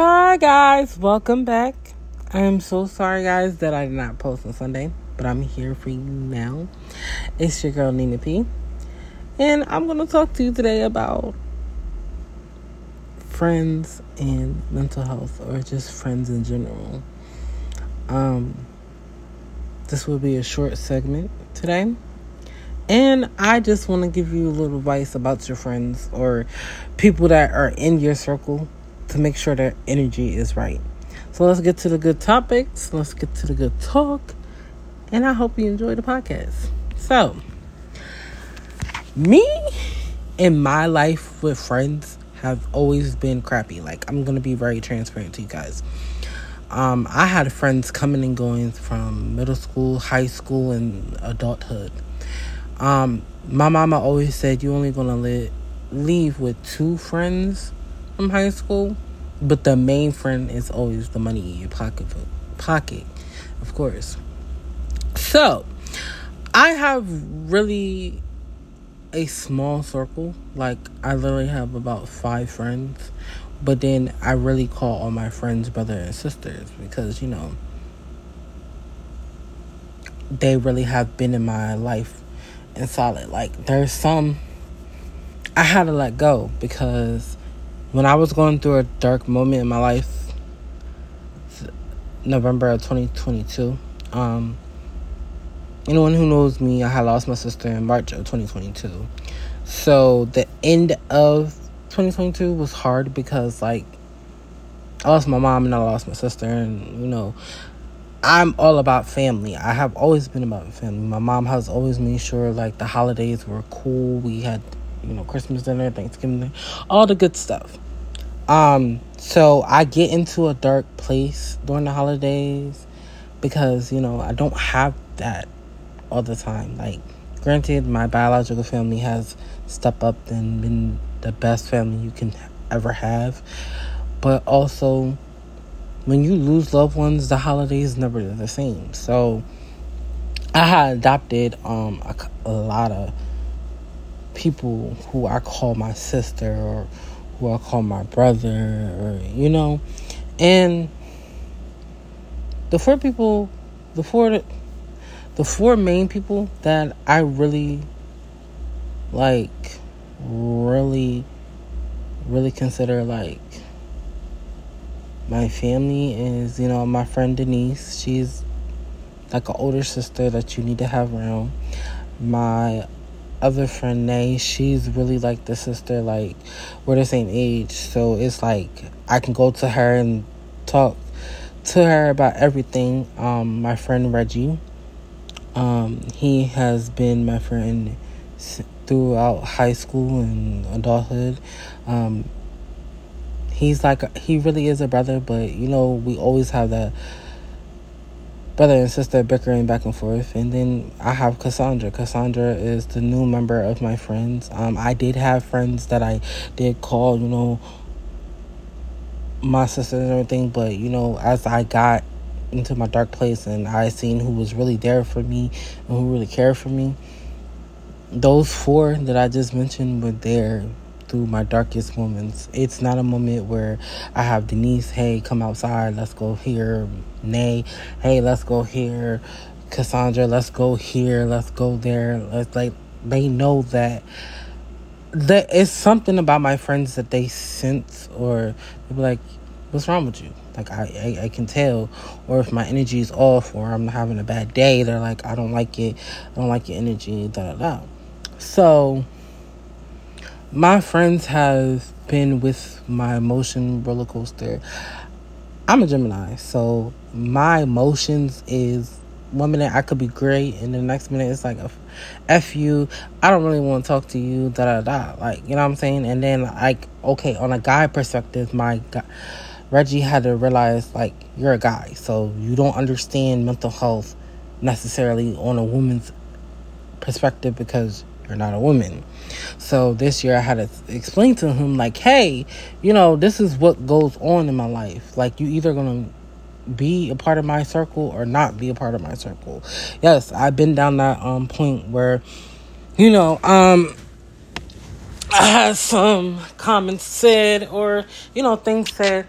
Hi guys, welcome back. I'm so sorry guys that I did not post on Sunday, but I'm here for you now. It's your girl Nina P. And I'm gonna talk to you today about friends and mental health or just friends in general. Um this will be a short segment today. And I just want to give you a little advice about your friends or people that are in your circle to make sure their energy is right. So let's get to the good topics. Let's get to the good talk. And I hope you enjoy the podcast. So, me in my life with friends have always been crappy. Like, I'm going to be very transparent to you guys. Um, I had friends coming and going from middle school, high school, and adulthood. Um, my mama always said you only gonna li- leave with two friends from high school, but the main friend is always the money in your pocket. Pocket, of course. So, I have really a small circle. Like I literally have about five friends, but then I really call all my friends brother and sisters because you know they really have been in my life and solid. Like there's some I had to let go because when I was going through a dark moment in my life, November of 2022, um, anyone who knows me, I had lost my sister in March of 2022. So the end of 2022 was hard because, like, I lost my mom and I lost my sister, and you know, I'm all about family. I have always been about family. My mom has always made sure like the holidays were cool. We had you know, Christmas dinner, Thanksgiving dinner, all the good stuff. Um, so I get into a dark place during the holidays because, you know, I don't have that all the time. Like, granted, my biological family has stepped up and been the best family you can ever have. But also, when you lose loved ones, the holidays never the same. So, I had adopted um a, a lot of people who I call my sister or who I call my brother or you know? And the four people the four the four main people that I really like really really consider like my family is you know my friend Denise. She's like an older sister that you need to have around. My other friend Nay, she's really like the sister, like we're the same age. So it's like I can go to her and talk to her about everything. Um, my friend Reggie, um, he has been my friend throughout high school and adulthood. Um, he's like he really is a brother, but you know we always have that brother and sister bickering back and forth. And then I have Cassandra. Cassandra is the new member of my friends. Um, I did have friends that I did call, you know, my sisters and everything, but you know, as I got into my dark place and I seen who was really there for me and who really cared for me, those four that I just mentioned were there through my darkest moments. It's not a moment where I have Denise, hey, come outside, let's go here. Nay, hey, let's go here. Cassandra, let's go here, let's go there. Let's like they know that that it's something about my friends that they sense or they be like, What's wrong with you? Like I, I, I can tell. Or if my energy is off or I'm having a bad day, they're like, I don't like it, I don't like your energy, da da da. So my friends have been with my emotion roller coaster. I'm a Gemini, so my emotions is one minute I could be great, and the next minute it's like a f you. I don't really want to talk to you. Da da da. Like you know what I'm saying. And then like okay, on a guy perspective, my guy, Reggie had to realize like you're a guy, so you don't understand mental health necessarily on a woman's perspective because you're not a woman. So this year I had to explain to him like, hey, you know, this is what goes on in my life. Like you either gonna be a part of my circle or not be a part of my circle. Yes, I've been down that um point where, you know, um I had some comments said or, you know, things said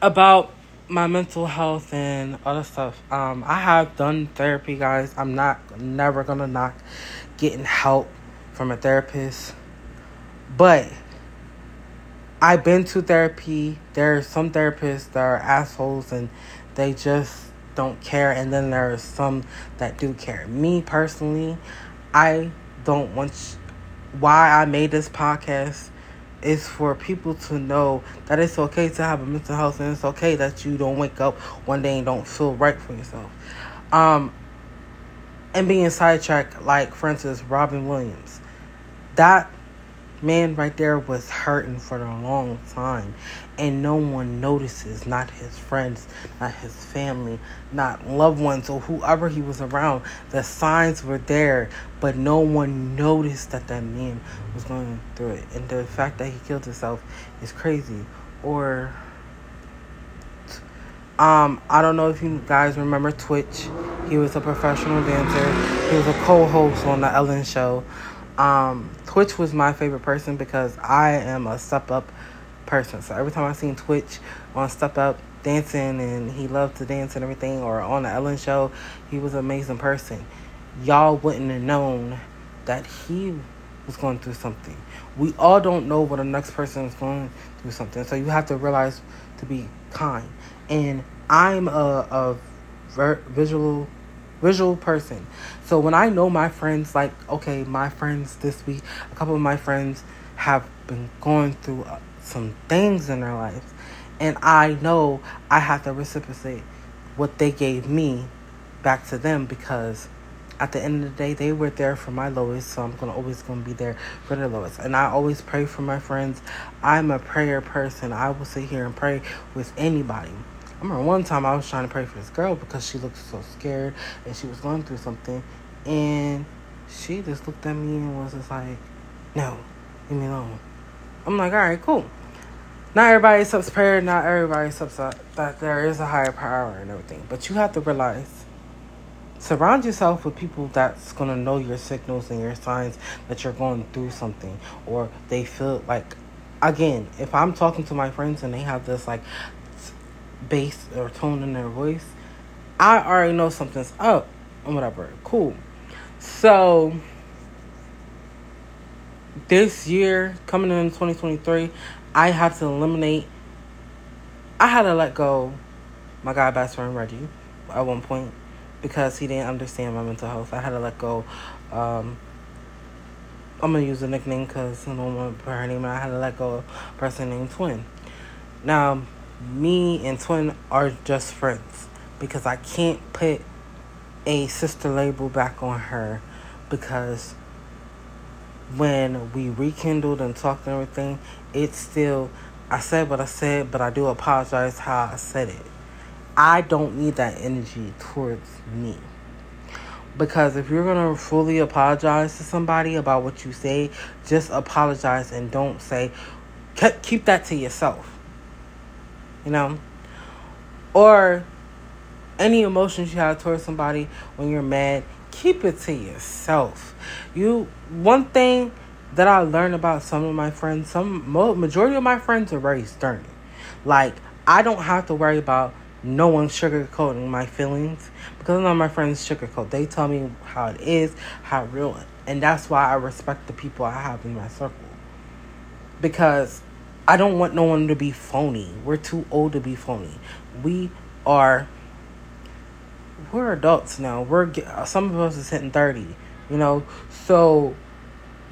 about my mental health and other stuff. Um, I have done therapy, guys. I'm not never gonna knock getting help from a therapist, but I've been to therapy. There are some therapists that are assholes and they just don't care, and then there are some that do care. Me personally, I don't want. Why I made this podcast is for people to know that it's okay to have a mental health and it's okay that you don't wake up one day and don't feel right for yourself. Um, and being sidetracked, like for instance, Robin Williams. That man right there was hurting for a long time and no one notices not his friends not his family not loved ones or whoever he was around the signs were there but no one noticed that that man was going through it and the fact that he killed himself is crazy or um, I don't know if you guys remember Twitch. He was a professional dancer. He was a co-host on the Ellen Show. Um, Twitch was my favorite person because I am a step up person. So every time I seen Twitch on Step Up dancing and he loved to dance and everything, or on the Ellen show, he was an amazing person. Y'all wouldn't have known that he was going through something. We all don't know what the next person is going through something. So you have to realize to be kind. And I'm a, a visual visual person. So when I know my friends, like, okay, my friends this week, a couple of my friends have been going through uh, some things in their lives. And I know I have to reciprocate what they gave me back to them because at the end of the day they were there for my lowest so i'm gonna always gonna be there for the lowest and i always pray for my friends i'm a prayer person i will sit here and pray with anybody remember one time I was trying to pray for this girl because she looked so scared and she was going through something. And she just looked at me and was just like, no, leave me alone. I'm like, all right, cool. Not everybody accepts prayer. Not everybody accepts that, there is a higher power and everything. But you have to realize, surround yourself with people that's going to know your signals and your signs that you're going through something. Or they feel like, again, if I'm talking to my friends and they have this like bass or tone in their voice, I already know something's up and whatever. Cool. So this year, coming in 2023, I had to eliminate. I had to let go my guy best friend Reggie at one point because he didn't understand my mental health. I had to let go. Um, I'm gonna use a nickname because I don't want to put her name. I had to let go a person named Twin. Now, me and Twin are just friends because I can't put a sister label back on her because when we rekindled and talked and everything, it's still I said what I said, but I do apologize how I said it. I don't need that energy towards me. Because if you're going to fully apologize to somebody about what you say, just apologize and don't say, keep that to yourself you know? Or any emotions you have towards somebody when you're mad, keep it to yourself. You one thing that I learned about some of my friends, some majority of my friends are very stern. Like I don't have to worry about no one sugarcoating my feelings because none of my friends sugarcoat. They tell me how it is, how real, and that's why I respect the people I have in my circle. Because I don't want no one to be phony. We're too old to be phony. We are we're adults now. We're uh, some of us is hitting 30, you know. So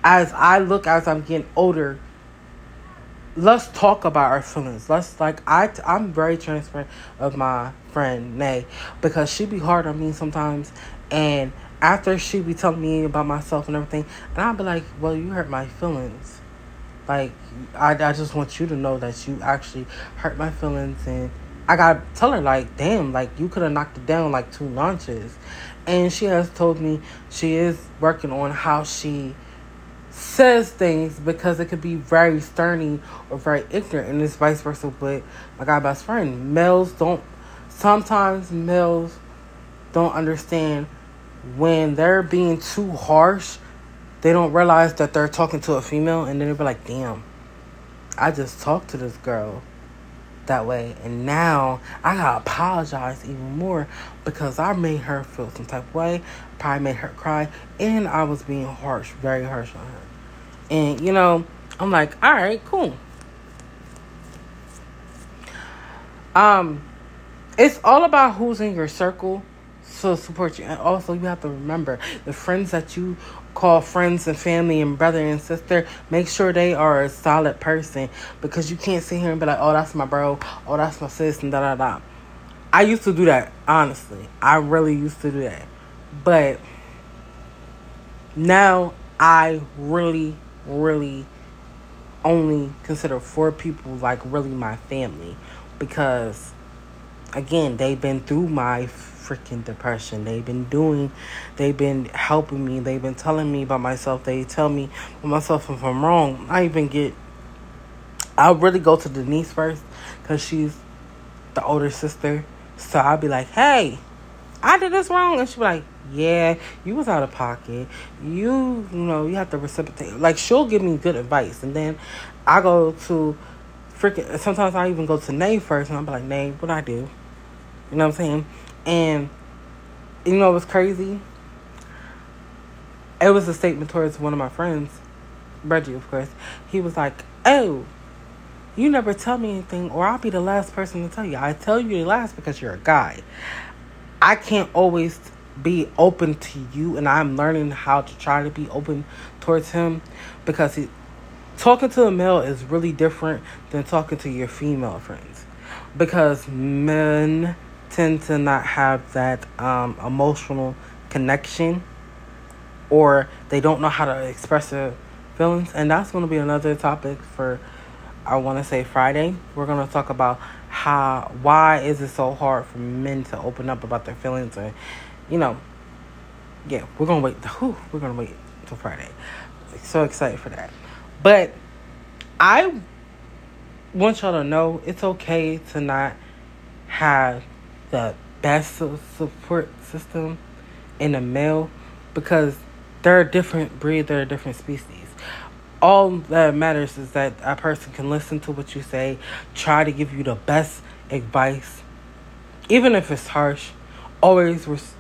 as I look as I'm getting older, let's talk about our feelings. Let's like I I'm very transparent of my friend Nay because she be hard on me sometimes and after she be telling me about myself and everything and I'll be like, Well you hurt my feelings like, I, I just want you to know that you actually hurt my feelings. And I got to tell her, like, damn, like, you could have knocked it down like two notches. And she has told me she is working on how she says things because it could be very sterny or very ignorant. And it's vice versa But my guy best friend. Males don't, sometimes males don't understand when they're being too harsh they don't realize that they're talking to a female and then they'll be like, damn, I just talked to this girl. that way. And now I gotta apologize even more because I made her feel some type of way, probably made her cry, and I was being harsh, very harsh on her. And you know, I'm like, all right, cool. Um, it's all about who's in your circle to support you. And also, you have to remember the friends that you call friends and family and brother and sister, make sure they are a solid person because you can't sit here and be like, oh, that's my bro, oh, that's my sis, and da da da. I used to do that, honestly. I really used to do that. But now I really, really only consider four people like really my family because, again, they've been through my freaking depression. They've been doing, they've been helping me. They've been telling me about myself. They tell me myself if I'm wrong. I even get, I'll really go to Denise first because she's the older sister. So I'll be like, hey, I did this wrong. And she'll be like, yeah, you was out of pocket. You, you know, you have to reciprocate. Like, she'll give me good advice. And then I go to freaking, sometimes I even go to Nay first. And I'm like, Nay, what I do? You know what I'm saying? And you know what's crazy? It was a statement towards one of my friends, Reggie, of course. He was like, Oh, you never tell me anything, or I'll be the last person to tell you. I tell you the last because you're a guy. I can't always be open to you, and I'm learning how to try to be open towards him because he, talking to a male is really different than talking to your female friends because men tend to not have that um, emotional connection or they don't know how to express their feelings. And that's going to be another topic for, I want to say, Friday. We're going to talk about how, why is it so hard for men to open up about their feelings and, you know, yeah, we're going to wait. Whew, we're going to wait until Friday. So excited for that. But I want y'all to know it's okay to not have the best support system in a male because they're a different breed, they're a different species. All that matters is that a person can listen to what you say, try to give you the best advice, even if it's harsh. Always res-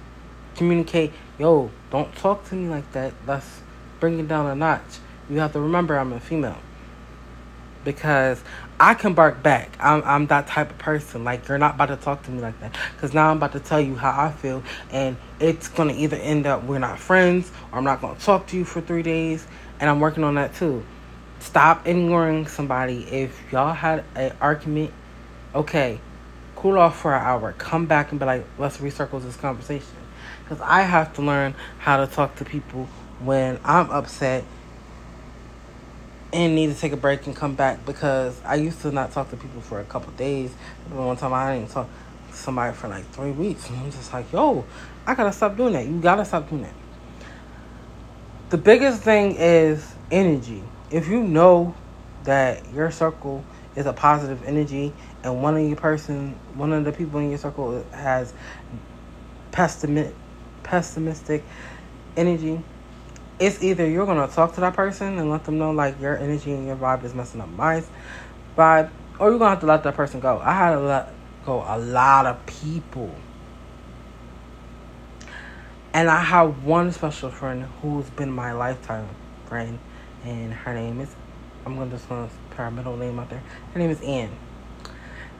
communicate, yo, don't talk to me like that. Let's bring it down a notch. You have to remember I'm a female because I can bark back. I'm I'm that type of person. Like you're not about to talk to me like that because now I'm about to tell you how I feel, and it's gonna either end up we're not friends or I'm not gonna talk to you for three days, and I'm working on that too. Stop ignoring somebody. If y'all had an argument, okay, cool off for an hour. Come back and be like, let's recircle this conversation. Because I have to learn how to talk to people when I'm upset and need to take a break and come back because I used to not talk to people for a couple days. One time I didn't talk to somebody for like three weeks. And I'm just like, yo, I gotta stop doing that. You gotta stop doing that. The biggest thing is energy. If you know that your circle is a positive energy and one of your person one of the people in your circle has pessimistic pessimistic energy it's either you're gonna talk to that person and let them know like your energy and your vibe is messing up my vibe, or you're gonna have to let that person go. I had to let go a lot of people. And I have one special friend who's been my lifetime friend, and her name is I'm gonna just gonna put her middle name out there. Her name is Ann.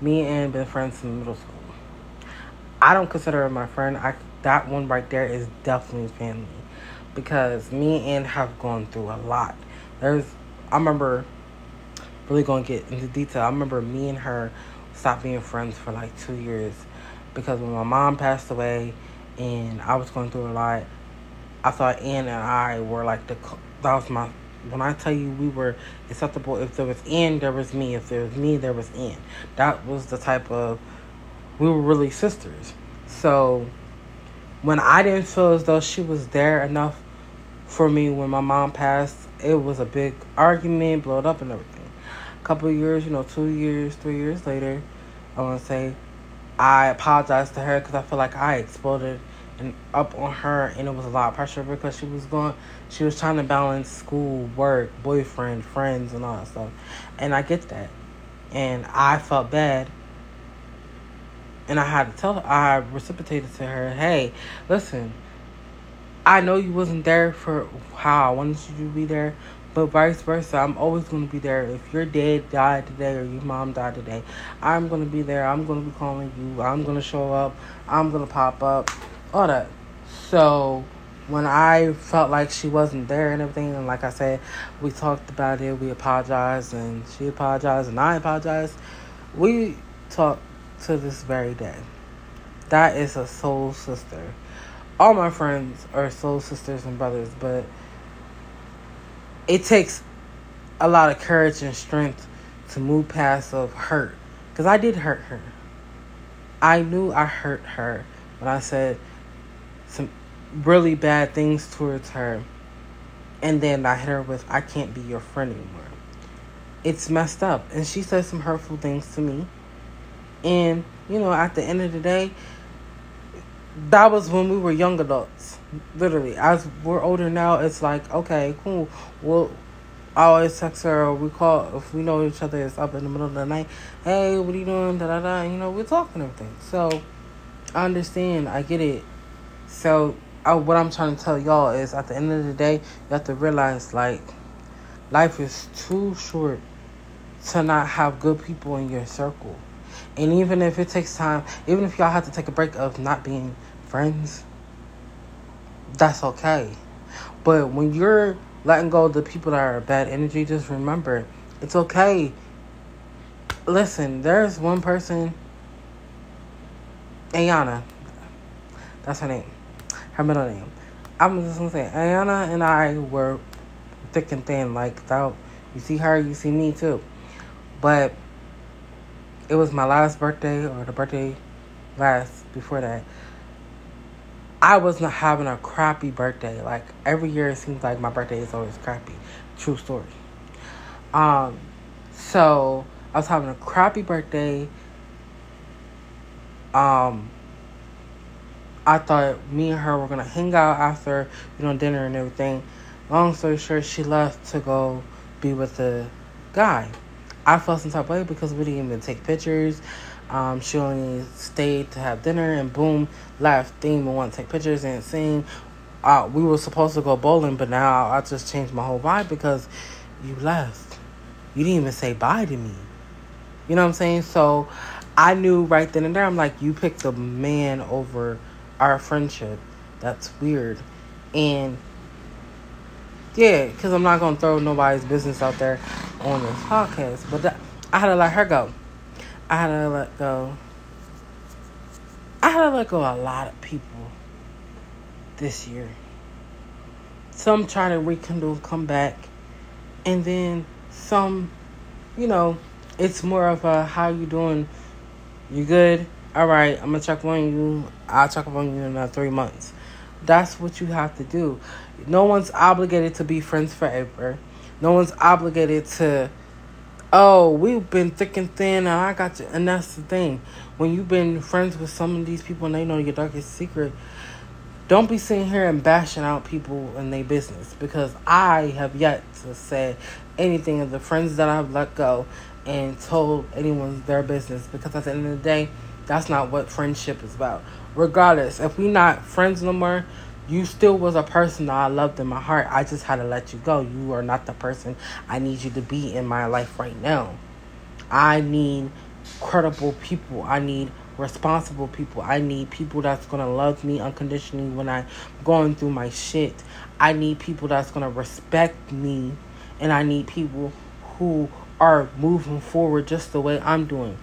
Me and Ann been friends since middle school. I don't consider her my friend. I that one right there is definitely family because me and have gone through a lot. There's, I remember, really going to get into detail. I remember me and her stopped being friends for like two years because when my mom passed away and I was going through a lot, I thought Ann and I were like the, that was my, when I tell you we were acceptable, if there was Ann, there was me. If there was me, there was Ann. That was the type of, we were really sisters. So, when I didn't feel as though she was there enough for me when my mom passed, it was a big argument, blowed up and everything. A couple years, you know, two years, three years later, I want to say, I apologized to her because I feel like I exploded and up on her, and it was a lot of pressure because she was going, she was trying to balance school, work, boyfriend, friends, and all that stuff, and I get that. and I felt bad. And I had to tell her, I reciprocated to her, hey, listen, I know you wasn't there for how I wanted you to be there, but vice versa, I'm always going to be there. If your dad died today or your mom died today, I'm going to be there. I'm going to be calling you. I'm going to show up. I'm going to pop up. All that. So when I felt like she wasn't there and everything, and like I said, we talked about it. We apologized, and she apologized, and I apologized. We talked to this very day. That is a soul sister. All my friends are soul sisters and brothers, but it takes a lot of courage and strength to move past of hurt because i did hurt her i knew i hurt her when i said some really bad things towards her and then i hit her with i can't be your friend anymore it's messed up and she said some hurtful things to me and you know at the end of the day that was when we were young adults literally. As we're older now it's like okay cool. Well I always text her or we call if we know each other it's up in the middle of the night. Hey what are you doing? Da da da. You know we're talking everything. So i understand. I get it. So I, what i'm trying to tell y'all is at the end of the day you have to realize like life is too short to not have good people in your circle and even if it takes time even if y'all have to take a break of not being friends that's okay. But when you're letting go of the people that are bad energy, just remember it's okay. Listen, there's one person, Ayana. That's her name. Her middle name. I'm just gonna say, Ayana and I were thick and thin. Like, that, you see her, you see me too. But it was my last birthday or the birthday last before that. I was not having a crappy birthday. Like every year, it seems like my birthday is always crappy. True story. Um, so I was having a crappy birthday. Um, I thought me and her were gonna hang out after you know dinner and everything. Long story short, she left to go be with the guy. I felt some type of way because we didn't even take pictures. Um, she only stayed to have dinner and boom, left. Didn't even want to take pictures and sing. Uh, we were supposed to go bowling, but now I just changed my whole vibe because you left. You didn't even say bye to me. You know what I'm saying? So I knew right then and there, I'm like, you picked a man over our friendship. That's weird. And yeah, because I'm not going to throw nobody's business out there on this podcast. But that, I had to let her go. I had to let go. I had to let go a lot of people this year. Some try to rekindle, come back, and then some, you know, it's more of a how you doing? You good? All right, I'm gonna check on you. I'll check on you in about three months. That's what you have to do. No one's obligated to be friends forever. No one's obligated to oh, we've been thick and thin, and I got you. And that's the thing. When you've been friends with some of these people and they know your darkest secret, don't be sitting here and bashing out people and their business because I have yet to say anything of the friends that I've let go and told anyone their business because at the end of the day, that's not what friendship is about. Regardless, if we not friends no more, you still was a person that I loved in my heart. I just had to let you go. You are not the person I need you to be in my life right now. I need credible people. I need responsible people. I need people that's to love me unconditionally when I'm going through my shit. I need people that's to respect me. And I need people who are moving forward just the way I'm doing.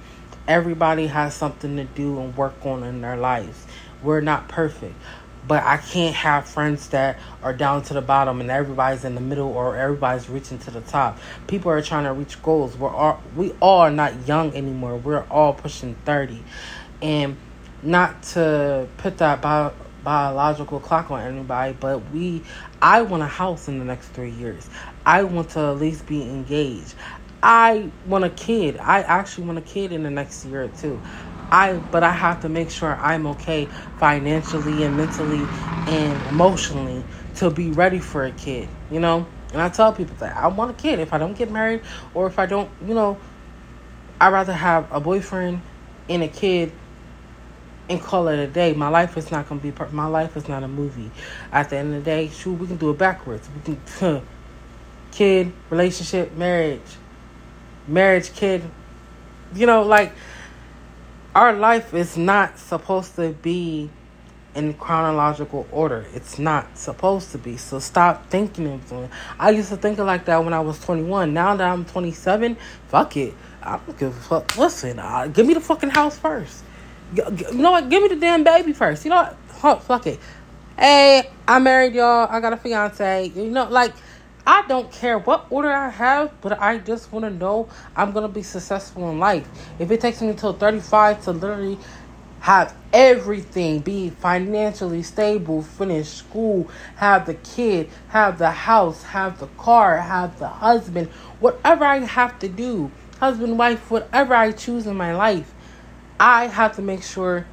Everybody has something to do and work on in their lives. We're not perfect but I can't have friends that are down to the bottom and everybody's in the middle or everybody's reaching to the top. People are trying to reach goals. We're all we all are not young anymore. We're all pushing 30. And not to put that bio, biological clock on anybody, but we I want a house in the next 3 years. I want to at least be engaged. I want a kid. I actually want a kid in the next year or two. I but I have to make sure I'm okay financially and mentally and emotionally to be ready for a kid, you know? And I tell people that I want a kid if I don't get married or if I don't, you know, I'd rather have a boyfriend and a kid and call it a day. My life is not gonna be per- my life is not a movie. At the end of the day, shoot, we can do it backwards. We can kid, relationship, marriage, marriage, kid. You know, like our life is not supposed to be in chronological order. It's not supposed to be. So stop thinking of it. I used to think it like that when I was 21. Now that I'm 27, fuck it. I don't give a fuck. Listen, uh, give me the fucking house first. You know what? Give me the damn baby first. You know what? Huh, fuck it. Hey, I married y'all. I got a fiance. You know, like, I don't care what order I have, but I just want to know I'm going to be successful in life. If it takes me until 35 to literally have everything, be financially stable, finish school, have the kid, have the house, have the car, have the husband, whatever I have to do, husband, wife, whatever I choose in my life, I have to make sure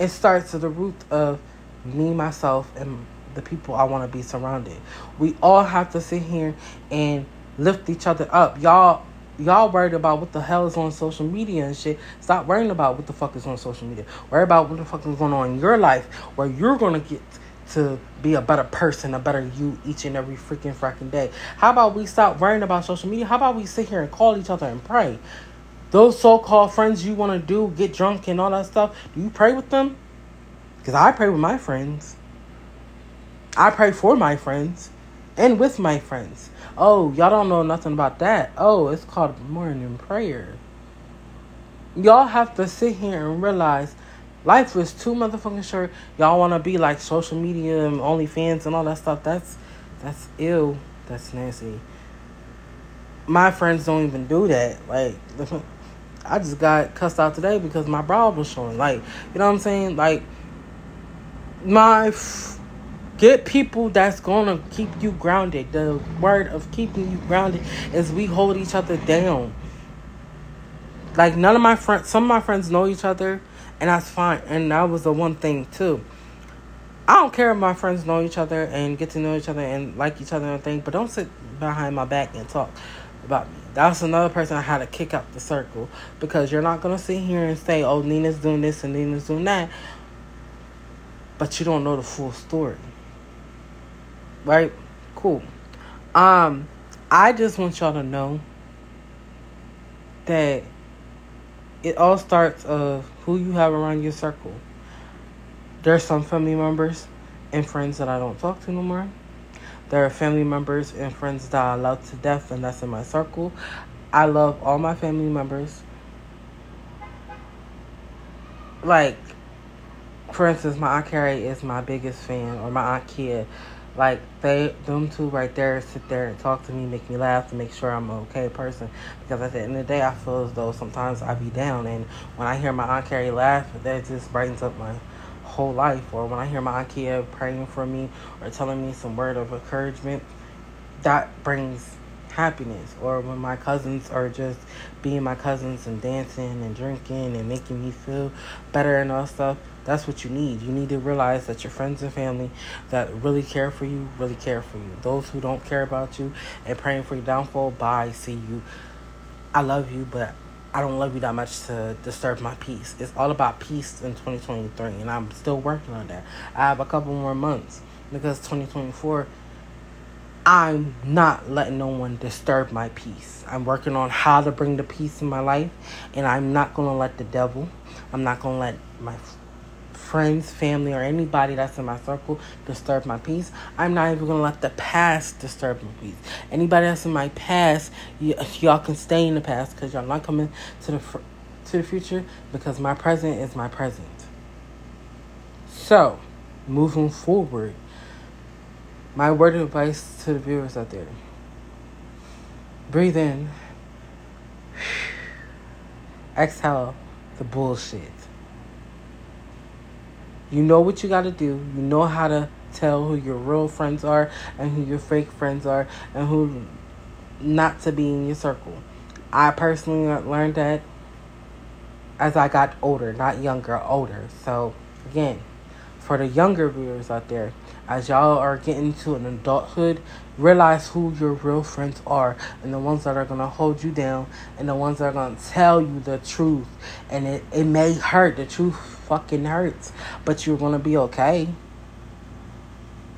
it starts at the root of me, myself, and the people I want to be surrounded. We all have to sit here and lift each other up. Y'all y'all worried about what the hell is on social media and shit. Stop worrying about what the fuck is on social media. Worry about what the fuck is going on in your life where you're gonna get to be a better person, a better you each and every freaking freaking day. How about we stop worrying about social media? How about we sit here and call each other and pray? Those so called friends you want to do, get drunk and all that stuff, do you pray with them? Because I pray with my friends. I pray for my friends and with my friends. Oh, y'all don't know nothing about that. Oh, it's called morning prayer. Y'all have to sit here and realize life is too motherfucking short. Y'all want to be like social media and OnlyFans and all that stuff. That's that's ill. That's nasty. My friends don't even do that. Like I just got cussed out today because my bra was showing. Like, you know what I'm saying? Like, my get people that's gonna keep you grounded. The word of keeping you grounded is we hold each other down. Like none of my friends, some of my friends know each other, and that's fine. And that was the one thing too. I don't care if my friends know each other and get to know each other and like each other and everything, but don't sit behind my back and talk about me. That's another person I had to kick out the circle because you're not gonna sit here and say, "Oh, Nina's doing this and Nina's doing that," but you don't know the full story. Right? Cool. Um, I just want y'all to know that it all starts of who you have around your circle. There's some family members and friends that I don't talk to no more. There are family members and friends that I love to death, and that's in my circle. I love all my family members. Like, for instance, my Aunt Carrie is my biggest fan, or my Aunt Kia. Like, they, them two right there sit there and talk to me, make me laugh to make sure I'm an okay person. Because at the end of the day, I feel as though sometimes I be down, and when I hear my Aunt Carrie laugh, that just brightens up my whole life. Or when I hear my Aunt Kia praying for me or telling me some word of encouragement, that brings happiness. Or when my cousins are just being my cousins and dancing and drinking and making me feel better and all stuff. That's what you need. You need to realize that your friends and family that really care for you, really care for you. Those who don't care about you and praying for your downfall, bye, see you. I love you, but I don't love you that much to disturb my peace. It's all about peace in 2023, and I'm still working on that. I have a couple more months because 2024, I'm not letting no one disturb my peace. I'm working on how to bring the peace in my life, and I'm not going to let the devil, I'm not going to let my friends, family, or anybody that's in my circle disturb my peace. I'm not even gonna let the past disturb my peace. Anybody that's in my past, y- y'all can stay in the past because y'all not coming to the fr- to the future because my present is my present. So, moving forward, my word of advice to the viewers out there: breathe in, exhale the bullshit. You know what you got to do. You know how to tell who your real friends are and who your fake friends are and who not to be in your circle. I personally learned that as I got older, not younger, older. So, again, for the younger viewers out there, as y'all are getting to an adulthood, realize who your real friends are and the ones that are going to hold you down and the ones that are going to tell you the truth. And it, it may hurt. The truth fucking hurts. But you're going to be okay.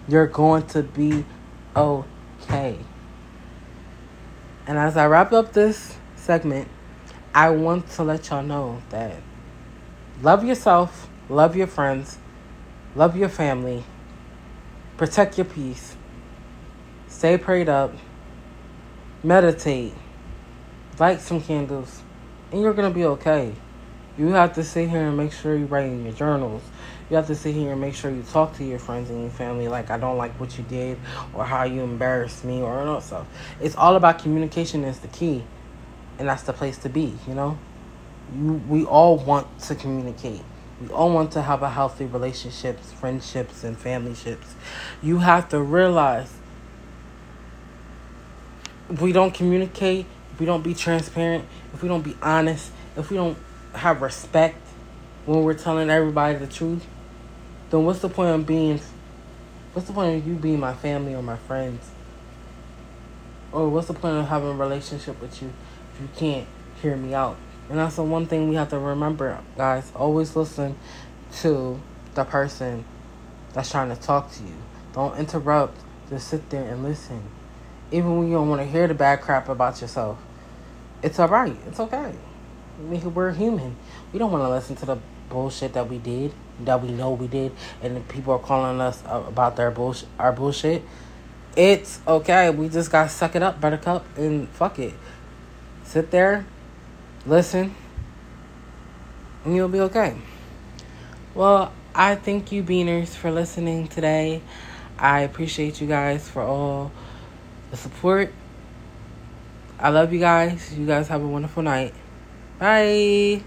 You're going to be okay. And as I wrap up this segment, I want to let y'all know that love yourself, love your friends, love your family, protect your peace, stay prayed up, meditate, light some candles, and you're going to be okay. You have to sit here and make sure you write in your journals. You have to sit here and make sure you talk to your friends and your family like I don't like what you did or how you embarrassed me or all that stuff. It's all about communication is the key. And that's the place to be, you know? You, we all want to communicate. We all want to have a healthy relationships, friendships, and family ships. You have to realize if we don't communicate, if we don't be transparent, if we don't be honest, if we don't have respect when we're telling everybody the truth, then what's the point of being what's the point of you being my family or my friends? Or what's the point of having a relationship with you if you can't hear me out? And that's the one thing we have to remember, guys. Always listen to the person that's trying to talk to you. Don't interrupt. Just sit there and listen. Even when you don't want to hear the bad crap about yourself. It's alright. It's okay. We're human. We don't want to listen to the bullshit that we did, that we know we did, and people are calling us about their bullshit, our bullshit. It's okay. We just gotta suck it up, buttercup, and fuck it. Sit there, listen, and you'll be okay. Well, I thank you, Beaners, for listening today. I appreciate you guys for all the support. I love you guys. You guys have a wonderful night. Bye.